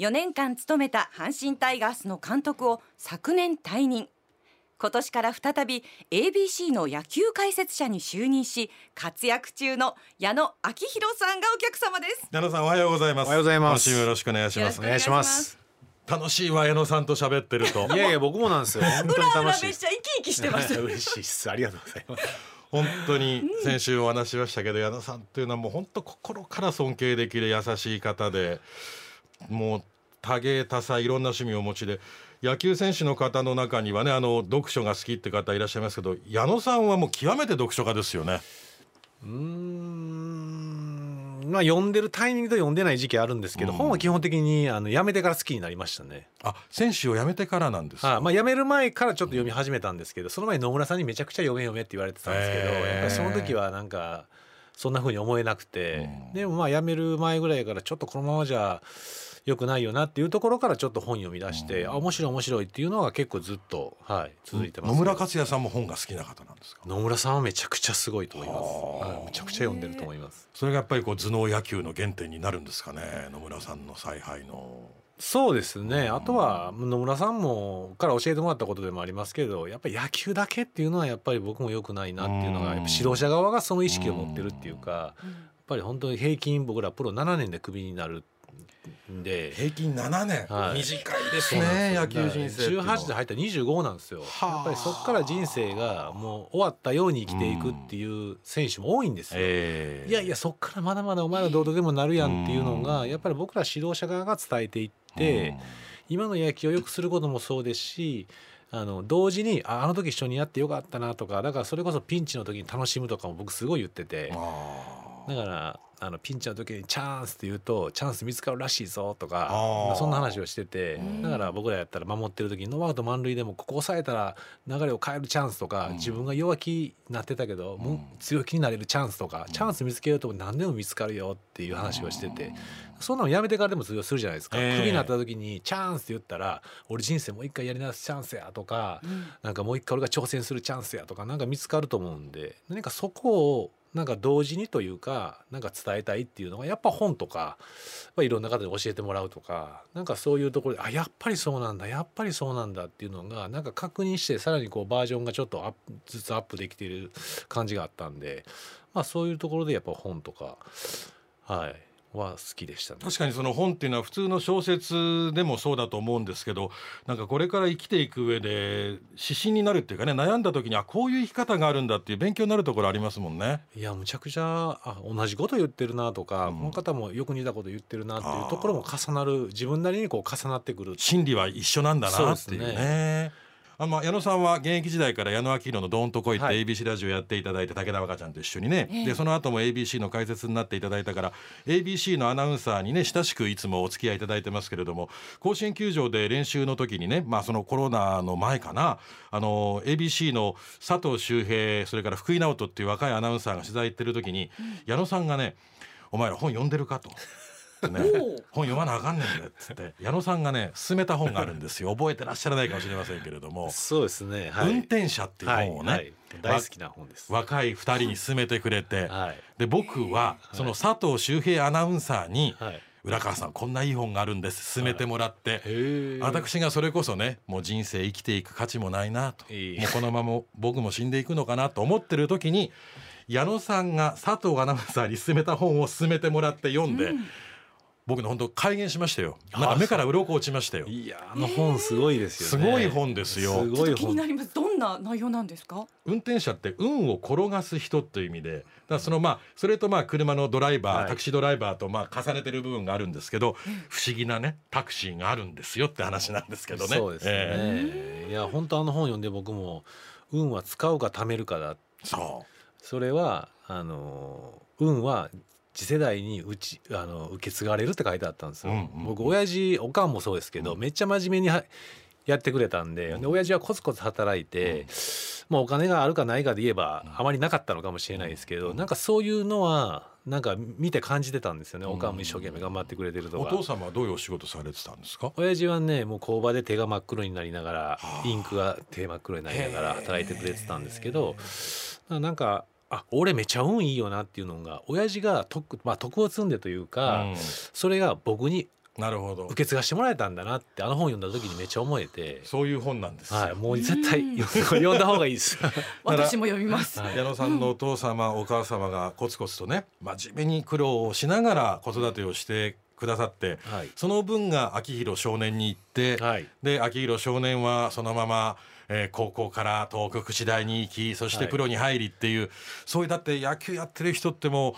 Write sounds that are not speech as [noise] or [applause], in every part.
4年間務めた阪神タイガースの監督を昨年退任。今年から再び ABC の野球解説者に就任し活躍中の矢野明宏さんがお客様です。矢野さんおはようございます。おはようございます。よろしくお願いします。よろしくお願いします。楽しいわ矢野さんと喋ってると。いやいや僕もなんですよ。[laughs] 本当に裏楽しいめっちゃ生き生きしてます。嬉しいです。ありがとうございます。本当に先週お話ししましたけど、矢野さんというのはもう本当心から尊敬できる優しい方でもう多芸多彩いろんな趣味をお持ちで野球選手の方の中にはねあの読書が好きって方いらっしゃいますけど矢野さんはもう極めて読書家ですよね。うーん。まあ読んでるタイミングと読んでない時期あるんですけど、うん。本は基本的にあのやめてから好きになりましたね。あ選手を辞めてからなんですか？あまあやめる前からちょっと読み始めたんですけどその前に野村さんにめちゃくちゃ読め読めって言われてたんですけど、やっぱりその時はなんかそんな風に思えなくて、うん。でもまあやめる前ぐらいからちょっとこのままじゃ良くないよなっていうところからちょっと本読み出して、あ面白い面白いっていうのが結構ずっと、はい、続いてます、野村克也さんも本が好きな方なんですか？野村さんはめちゃくちゃすごいと思います、はい、めちゃくちゃ読んでると思います。それがやっぱりこう頭脳野球の原点になるんですかね？野村さんの采配の。そうですね。あとは野村さんもから教えてもらったことでもありますけどやっぱり野球だけっていうのはやっぱり僕も良くないなっていうのがうん。やっぱ指導者側がその意識を持ってるっていうかやっぱり本当に平均僕らプロ7年でクビになるんで。平均7年、はい。短いですね。野球人生っていうのは。18で入ったら25なんですよ。はあ。やっぱりそこから人生がもう終わったように生きていくっていう選手も多いんですよ。ええ。いやいやそっからまだまだお前らどうとでもなるやんっていうのがやっぱり僕ら指導者側が伝えていって今の野球を良くすることもそうですしあの同時にああの時一緒にやってよかったなとかだからそれこそピンチの時に楽しむとかも僕すごい言ってて。あ。だからあのピンチの時にチャンスって言うとチャンス見つかるらしいぞとかそんな話をしててうん。だから僕らやったら守ってる時にノーアウト満塁でもここ抑えたら流れを変えるチャンスとかうん。自分が弱気になってたけどもううん強気になれるチャンスとかチャンス見つけると何でも見つかるよっていう話をしててそんなのやめてからでも通用するじゃないですか。ええ。クビになった時にチャンスって言ったら俺人生もう一回やり直すチャンスやとかなんかもう一回俺が挑戦するチャンスやとかなんか見つかると思うんで何かそこをなんか同時にというかなんか伝えたいっていうのがやっぱ本とかまあいろんな方に教えてもらうとかなんかそういうところであやっぱりそうなんだやっぱりそうなんだっていうのがなんか確認してさらにこうバージョンがちょっとアップずつアップできている感じがあったんでまあそういうところでやっぱ本とかはい。は好きでしたね。確かにその本っていうのは普通の小説でもそうだと思うんですけどなんかこれから生きていく上で指針になるっていうかね悩んだ時にあこういう生き方があるんだっていう勉強になるところありますもんね。いやむちゃくちゃあ同じこと言ってるなとか、うんこの方もよく似たこと言ってるなっていうところも重なる自分なりにこう重なってくる心理は一緒なんだなっていうね。あまあ、矢野さんは現役時代から矢野明宏の「どんとこい」ってはい ABC ラジオやっていただいて武田若ちゃんと一緒にね、ええでその後も ABC の解説になっていただいたから ABC のアナウンサーにね親しくいつもお付き合いいただいてますけれども甲子園球場で練習の時にね、まあ、そのコロナの前かなあの ABC の佐藤修平それから福井直人っていう若いアナウンサーが取材行ってる時に、矢野さんがね「お前ら本読んでるか?」と。ね、本読まなあかんねんでっつって矢野さんがね勧めた本があるんですよ。覚えてらっしゃらないかもしれませんけれども。そうですね、はい、運転者っていう本をね、はいはい。大好きな本です。若い二人に勧めてくれて、はい。で僕はその佐藤修平アナウンサーにはい「浦川さんこんないい本があるんです」勧めてもらって、へえ私がそれこそねもう人生生きていく価値もないなと。いい。もうこのまま僕も死んでいくのかなと思ってる時に矢野さんが佐藤アナウンサーに勧めた本を勧めてもらって読んで、僕の本当改元しましたよなんか目から鱗落ちましたよいやあの本すごいですすよね。ごい本ですよすごい本。気になりますどんな内容なんですか？運転者って運を転がす人という意味でだそのまあそれとまあ車のドライバー、はいタクシードライバーとまあ重ねてる部分があるんですけど、不思議なねタクシーがあるんですよって話なんですけどね。そうですね。えいや本当あの本読んで僕も運は使うか貯めるかだ。えそそれはあの運は次世代にうちあの受け継がれるって書いてあったんですよ。うんうんうん。僕親父おかんもそうですけど、めっちゃ真面目にはやってくれたんでで親父はコツコツ働いて、まあ、お金があるかないかで言えばあまりなかったのかもしれないですけど、なんかそういうのはなんか見て感じてたんですよね、おかんも一生懸命頑張ってくれてるうとか。お父様はどういうお仕事されてたんですか？親父はねもう工場で手が真っ黒になりながらあインクが手真っ黒になりながら働いてくれてたんですけどなんかあ俺めちゃ運いいよなっていうのが親父が徳,、まあ、徳を積んでというか、うん。それが僕になるほど。受け継がしてもらえたんだなってあの本読んだ時にめっちゃ思えて、そういう本なんです。よ、はい、もう絶対読んだ方がいいです。[laughs] 私も読みます。はい矢野さんのお父様、お母様がコツコツとね真面目に苦労をしながら子育てをしてくださってはい。その分が秋広少年に行って、はい。で秋広少年はそのまま、えー高校から東北福祉大に行きそしてはい。プロに入りっていう、そういうだって野球やってる人っても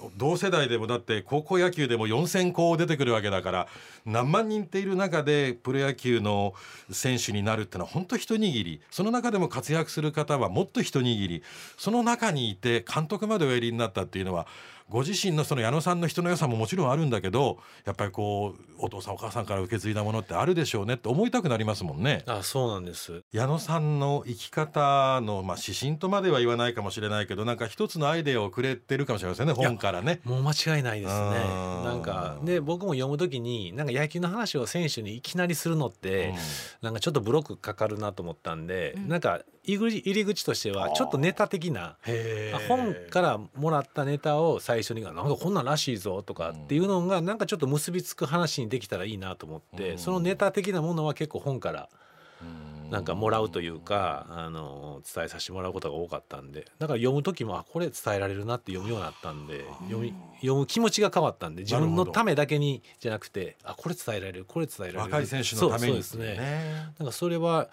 う同世代でもだって高校野球でも4,000校出てくるわけだから何万人っている中でプロ野球の選手になるってのは本当一握り。その中でも活躍する方はもっと一握り。その中にいて監督までおやりになったっていうのはご自身のその矢野さんの人の良さももちろんあるんだけどやっぱりこうお父さんお母さんから受け継いだものってあるでしょうねって思いたくなりますもんね。あそうなんです。矢野さんの生き方の、まあ、指針とまでは言わないかもしれないけどなんか一つのアイデアをくれてるかもしれませんね本からね。もう間違いないですね。うん。なんかで僕も読む時になんか野球の話を選手にいきなりするのって、なんかちょっとブロックかかるなと思ったんで、うん。なんか入り口としてはちょっとネタ的な本からもらったネタを最初に「なんかこんなんらしいぞ」とかっていうのがなんかちょっと結びつく話にできたらいいなと思って、うん。そのネタ的なものは結構本からうん。なんかもらうというか、あの伝えさせてもらうことが多かったんでだから読む時もあこれ伝えられるなって読むようになったんで読み読む気持ちが変わったんで自分のためだけにじゃなくてあこれ伝えられるこれ伝えられる。若い選手のためにそうそうですね。ねなんかそれは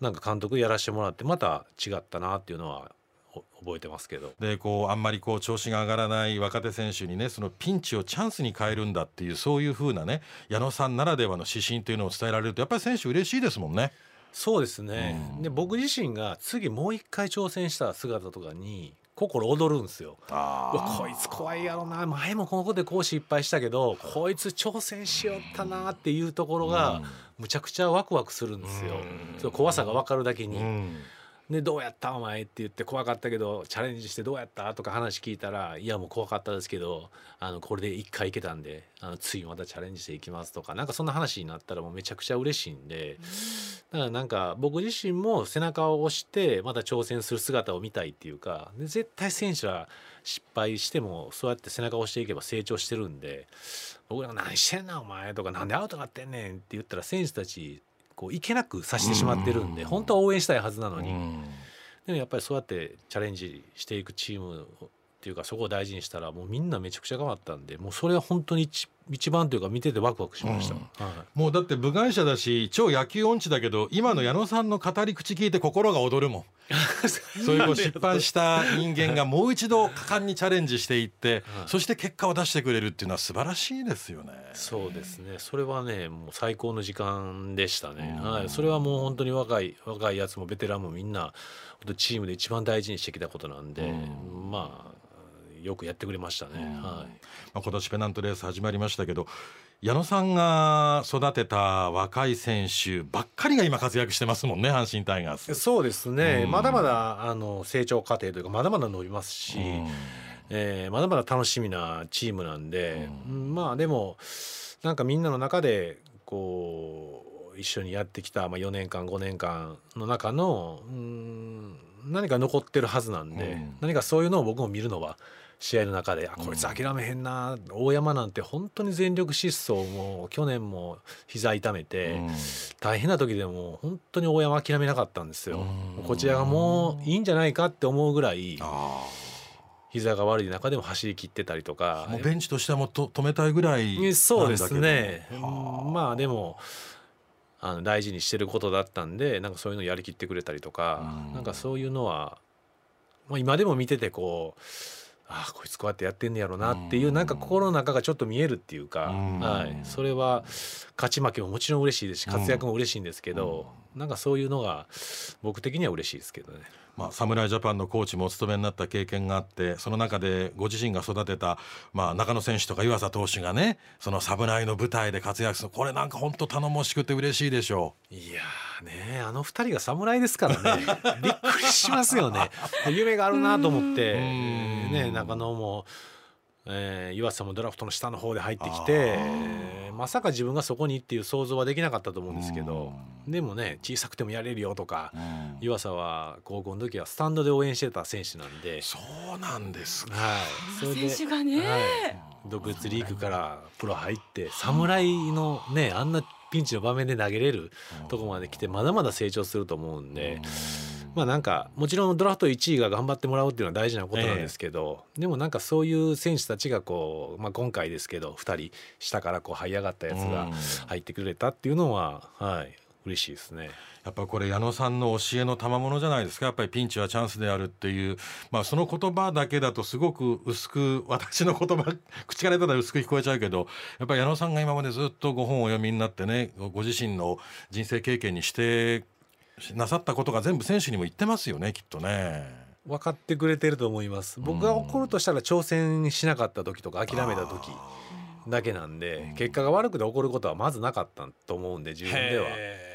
なんか監督やらせてもらってまた違ったなっていうのはお覚えてますけど。でこうあんまりこう調子が上がらない若手選手にねそのピンチをチャンスに変えるんだっていうそういう風なね矢野さんならではの指針というのを伝えられるとやっぱり選手嬉しいですもんね。そうですね、うん。で僕自身が次もう一回挑戦した姿とかに心躍るんですよ。こいつ怖いやろな。前もこの子でこう失敗したけどこいつ挑戦しよったなっていうところがむちゃくちゃワクワクするんですよ。うん。その怖さが分かるだけに、うんでどうやったお前って言って怖かったけどチャレンジしてどうやった？とか話聞いたらいやもう怖かったですけどあのこれで一回いけたんであの次またチャレンジしていきます。とかなんかそんな話になったらもうめちゃくちゃ嬉しいんでだからなんか僕自身も背中を押してまた挑戦する姿を見たいっていうかで絶対選手は失敗してもそうやって背中を押していけば成長してるんで僕らが「何してんなお前」とか「なんでアウトなってんねん」って言ったら選手たちこういけなくさせてしまってるんでうん本当は応援したいはずなのに。うんでもやっぱりそうやってチャレンジしていくチームっていうかそこを大事にしたらもうみんなめちゃくちゃ変わったんでもうそれは本当に一一番というか見ててワクワクしました、はい。もうだって部外者だし超野球音痴だけど今の矢野さんの語り口聞いて心が躍るもん。[laughs] そういう失敗した人間がもう一度果敢にチャレンジしていって、[laughs] はい。そして結果を出してくれるっていうのは素晴らしいですよね。そうですね。それはねもう最高の時間でしたね、うん。はい、それはもう本当に若い若いやつもベテランもみんなチームで一番大事にしてきたことなんで、うん。まあよくやってくれましたね、うん。はい。まあ、今年ペナントレース始まりましたけど矢野さんが育てた若い選手ばっかりが今活躍してますもんね阪神タイガース。そうですね、うん。まだまだあの成長過程というかまだまだ伸びますし、えーまだまだ楽しみなチームなんで、ううんまあでもなんかみんなの中でこう一緒にやってきた、まあ、4年間5年間の中のうん何か残ってるはずなんで、うん。何かそういうのを僕も見るのは試合の中で「あこいつ諦めへんな、大山なんて本当に全力疾走も去年も膝痛めて、うん。大変な時でも本当に大山諦めなかったんですよ。うん。こちらがもういいんじゃないかって思うぐらいあ膝が悪い中でも走り切ってたりとか。あもうベンチとしてはもうと止めたいぐらいそうですね。はあ。まあでもあの大事にしてることだったんでなんかそういうのやりきってくれたりとかうん。なんかそういうのは、まあ、今でも見ててこうああこいつこうやってやってんねやろなっていううんなんか心の中がちょっと見えるっていうか、うん。はい、それは勝ち負けももちろん嬉しいですし活躍も嬉しいんですけど、なんかそういうのが僕的には嬉しいですけどね。まあ、侍ジャパンのコーチもお務めになった経験があってその中でご自身が育てた、まあ、中野選手とか湯浅投手がねその侍の舞台で活躍するこれなんか本当頼もしくて嬉しいでしょいやーねあの二人が侍ですからね。[laughs] びっくりしますよね。夢があるなと思ってうん。ね中野も、えー、岩瀬もドラフトの下の方で入ってきあてー。まさか自分がそこにっていう想像はできなかったと思うんですけどでもね小さくてもやれるよとかう、うん。岩佐は高校の時はスタンドで応援してた選手なんで、そうなんですか。はい、それで選手がね、はい、独立リーグからプロ入って侍のねあんなピンチの場面で投げれるとこまで来てまだまだ成長すると思うんで。まあなんかもちろんドラフト1位が頑張ってもらうっていうのは大事なことなんですけど、でもなんかそういう選手たちがこう、まあ、今回ですけど2人下からこう這い上がったやつが入ってくれたっていうのは、はい嬉しいですね。やっぱこれ矢野さんの教えの賜物じゃないですか。やっぱりピンチはチャンスであるっていう、まあ、その言葉だけだとすごく薄く私の言葉 [laughs] 口から言ったら薄く聞こえちゃうけどやっぱり矢野さんが今までずっとご本をお読みになってねご自身の人生経験にしてなさったことが全部選手にも言ってますよねきっとね。分かってくれてると思います。僕が怒るとしたら挑戦しなかった時とか諦めた時だけなんで結果が悪くて怒ることはまずなかったと思うんで自分では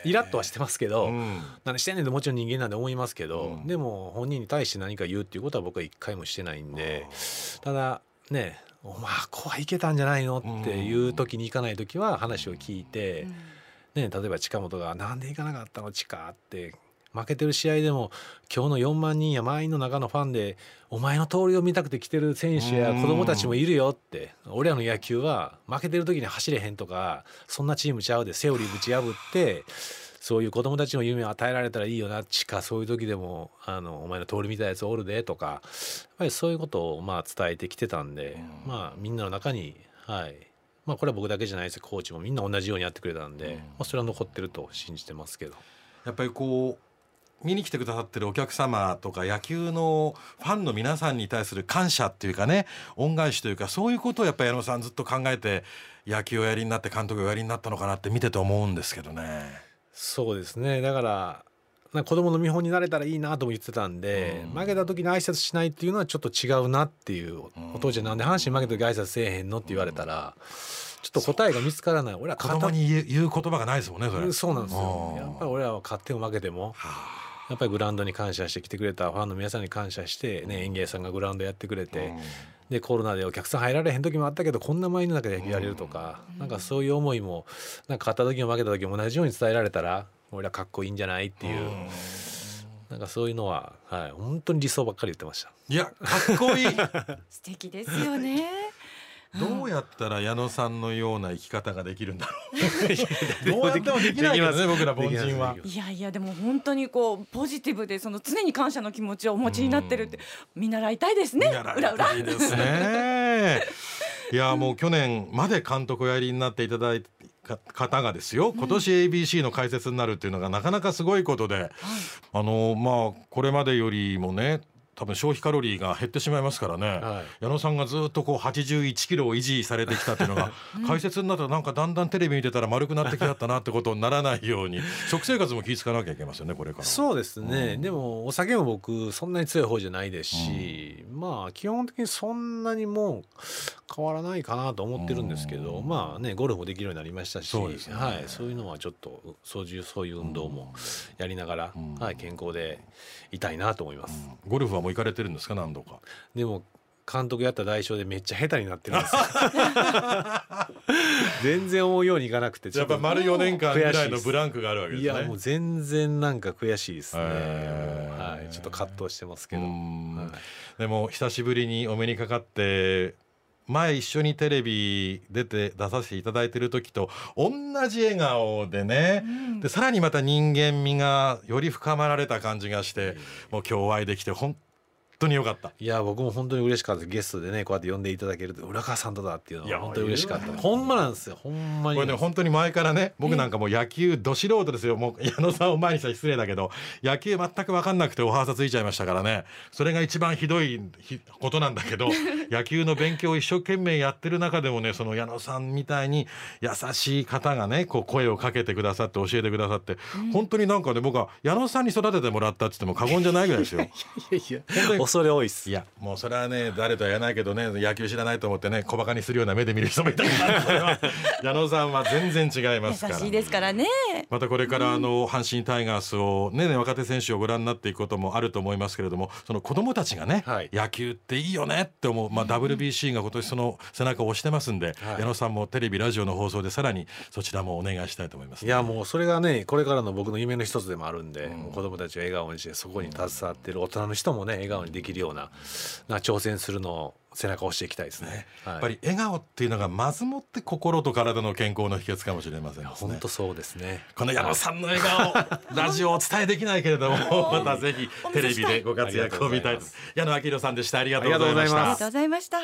イラッとはしてますけど、うん、何してんねんってもちろん人間なんで思いますけど、うん、でも本人に対して何か言うっていうことは僕は一回もしてないんでただねお前こうはいけたんじゃないのっていう時に行かない時は話を聞いて、ね、例えば近本が「なんで行かなかったの近」って負けてる試合でも今日の4万人や満員の中のファンでお前の通りを見たくて来てる選手や子供たちもいるよって。俺らの野球は負けてる時に走れへんとかそんなチームちゃうでセオリーぶち破ってそういう子供たちの夢を与えられたらいいよなちかそういう時でもあのお前の通り見たやつおるでとかやっぱりそういうことをまあ伝えてきてたんでまあみんなの中にはい。まあこれは僕だけじゃないです。コーチもみんな同じようにやってくれたんで、まあ、それは残ってると信じてますけど。やっぱりこう見に来てくださってるお客様とか野球のファンの皆さんに対する感謝っていうかね恩返しというかそういうことをやっぱり矢野さんずっと考えて野球をやりになって監督をやりになったのかなって見てて思うんですけどね。そうですね。だからな子供の見本になれたらいいなとも言ってたんで、うん、負けた時に挨拶しないっていうのはちょっと違うなっていう、うん、お父ちゃんなんで阪神負けた時挨拶せえへんのって言われたら、ちょっと答えが見つからない。俺は子供に言う言う言葉がないですもんねそれ。そうなんですよ。やっぱり俺らは勝っても負けても、はあやっぱりグラウンドに感謝して来てくれたファンの皆さんに感謝して、ね、園芸さんがグラウンドやってくれて、でコロナでお客さん入られへん時もあったけどこんな前の中で野球やれるとか、なんかそういう思いもなんか勝った時も負けた時も同じように伝えられたら俺はかっこいいんじゃないっていう。なんかそういうのは、はい、本当に理想ばっかり言ってました。いや、かっこいい。[laughs] [laughs] 素敵ですよね。どうやったら矢野さんのような生き方ができるんだろうどうやってもできないですね僕ら凡人は。いやいやでも本当にこうポジティブでその常に感謝の気持ちをお持ちになってるって見習いたいですね。見習いたいですね。いやもう去年まで監督をやりになっていただいて方がですよ。今年 ABC の解説になるっていうのがなかなかすごいことで、はい、あのまあこれまでよりもね多分消費カロリーが減ってしまいますからね、はい、矢野さんがずっとこう81キロを維持されてきたっていうのが解説になったらなんかだんだんテレビ見てたら丸くなってきたったなってことにならないように [laughs] 食生活も気ぃ付かなきゃいけませんねこれからそうですね、うん、でもお酒も僕そんなに強い方じゃないですし、うん、まあ基本的にそんなにもう変わらないかなと思ってるんですけど、うん、まあねゴルフもできるようになりましたしそう、ね,、はい、そういうのはちょっとそういうそういう運動もやりながら、はい、健康でいたいなと思います。ゴルフはもう行かれてるんですか何度か。でも監督やった代償でめっちゃ下手になってるんです。よ [laughs] 全然思うようにいかなくてやっぱ丸4年間ぐらいのブランクがあるわけですね。いやもう全然なんか悔しいですね、はい、ちょっと葛藤してますけど、はい、でも久しぶりにお目にかかって前一緒にテレビ出て出させていただいてる時と同じ笑顔でね、うん、でさらにまた人間味がより深まられた感じがして、もう今日お会いできて本当に良かった。いや僕も本当に嬉しかった。ゲストでねこうやって呼んでいただけると浦川さんとだっていうのは本当に嬉しかった。ほんまなんですよ。ほんまに。これね本当に前からね僕なんかもう野球ど素人ですよ。もう [laughs] 矢野さんを前にしたら失礼だけど野球全く分かんなくておはさついちゃいましたからね。それが一番ひどいことなんだけど [laughs] 野球の勉強を一生懸命やってる中でもねその矢野さんみたいに優しい方がねこう声をかけてくださって教えてくださって、うん、本当になんかね僕は矢野さんに育ててもらったって言っても過言じゃないぐらいですよ。[laughs] いやいや恐れ多いっす。いやもうそれはね誰とは言わないけどね野球知らないと思ってね小バカにするような目で見る人もいた。[laughs] から矢野さんは全然違いますから。優しいですからね。またこれからあの阪神タイガースをね若手選手をご覧になっていくこともあると思いますけれどもその子供たちがね、はい、野球っていいよねって思う、まあ、WBC が今年その背中を押してますんで、はい、矢野さんもテレビラジオの放送でさらにそちらもお願いしたいと思います、ね、いやもうそれがねこれからの僕の夢の一つでもあるんで、うん、子供たちを笑顔にしてそこに携わってる大人の人もね笑顔にでできるようなな挑戦するのを背中を押していきたいですね。ね。はい。やっぱり笑顔っていうのがまずもって心と体の健康の秘訣かもしれませんですね本当そうですね。この矢野さんの笑顔ラジオお伝えできないけれどもまたぜひテレビでご活躍を見たいと。矢野明宏さんでした。ありがとうございました。ありがとうございました